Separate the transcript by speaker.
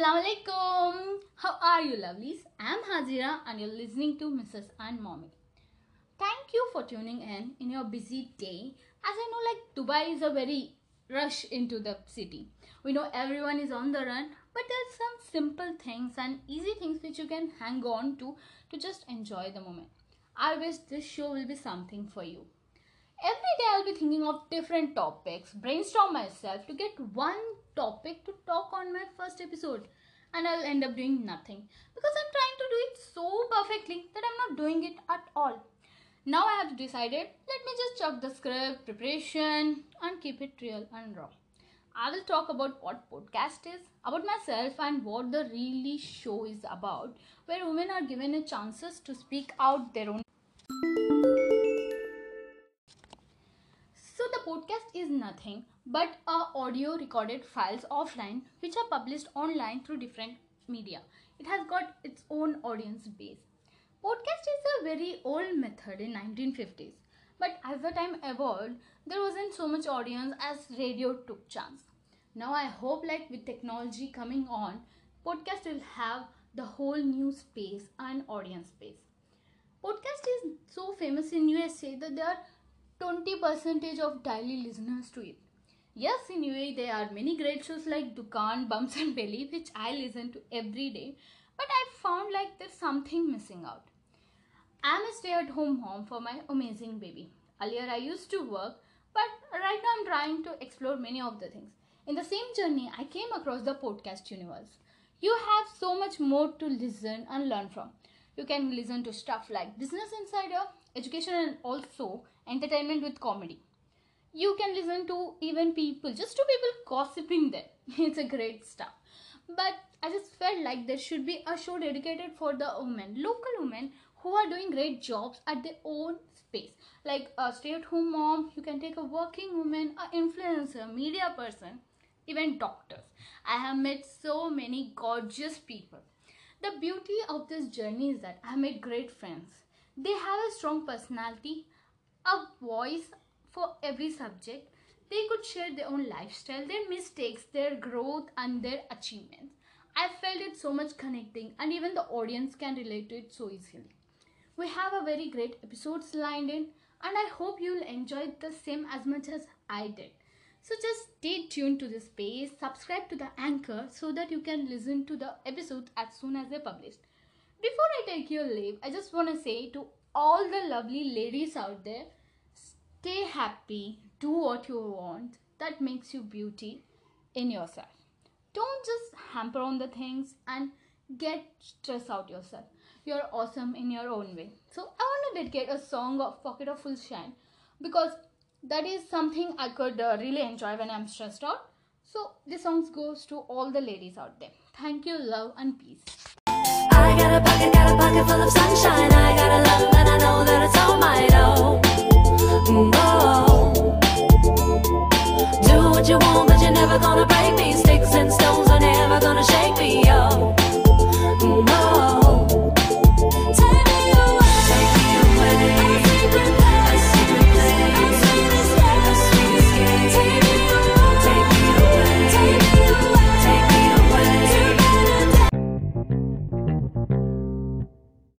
Speaker 1: Assalamualaikum. How are you, lovelies? I'm Hazira, and you're listening to Mrs. and Mommy. Thank you for tuning in in your busy day. As I know, like Dubai is a very rush into the city. We know everyone is on the run, but there's some simple things and easy things which you can hang on to to just enjoy the moment. I wish this show will be something for you. Every day I'll be thinking of different topics, brainstorm myself to get one topic to talk on my first episode, and I'll end up doing nothing because I'm trying to do it so perfectly that I'm not doing it at all. Now I have decided, let me just chuck the script, preparation, and keep it real and raw. I will talk about what podcast is, about myself, and what the really show is about, where women are given a chances to speak out their own. Podcast is nothing but a audio recorded files offline which are published online through different media. It has got its own audience base. Podcast is a very old method in 1950s, but as the time evolved, there wasn't so much audience as radio took chance. Now I hope like with technology coming on, podcast will have the whole new space and audience space. Podcast is so famous in USA that there are 20 percentage of daily listeners to it. Yes, in UAE there are many great shows like Dukaan, Bumps and Belly, which I listen to every day, but I found like there's something missing out. I'm a stay-at-home mom for my amazing baby. Earlier I used to work, but right now I'm trying to explore many of the things. In the same journey, I came across the podcast universe. You have so much more to listen and learn from. You can listen to stuff like Business Insider, education, and also entertainment with comedy. You can listen to even people, just to people gossiping there. It's a great stuff. But I just felt like there should be a show dedicated for the women, local women who are doing great jobs at their own space. Like a stay at home mom, you can take a working woman, an influencer, media person, even doctors. I have met so many gorgeous people. The beauty of this journey is that I made great friends. They have a strong personality, a voice for every subject. They could share their own lifestyle, their mistakes, their growth, and their achievements. I felt it so much connecting, and even the audience can relate to it so easily. We have a very great episodes lined in, and I hope you'll enjoy the same as much as I did. So just stay tuned to this page, subscribe to the anchor so that you can listen to the episodes as soon as they're published. Before I take your leave, I just want to say to all the lovely ladies out there, stay happy, do what you want that makes you beauty in yourself. Don't just hamper on the things and get stress out yourself. You're awesome in your own way. So I want to dedicate a song of Pocket of Full Shine because that is something I could uh, really enjoy when I'm stressed out. So this song goes to all the ladies out there. Thank you, love and peace.
Speaker 2: I got a pocket, got a pocket full of sunshine. I got a love I know that it's all oh. Do what you want, but you're never gonna break me. Sticks and stones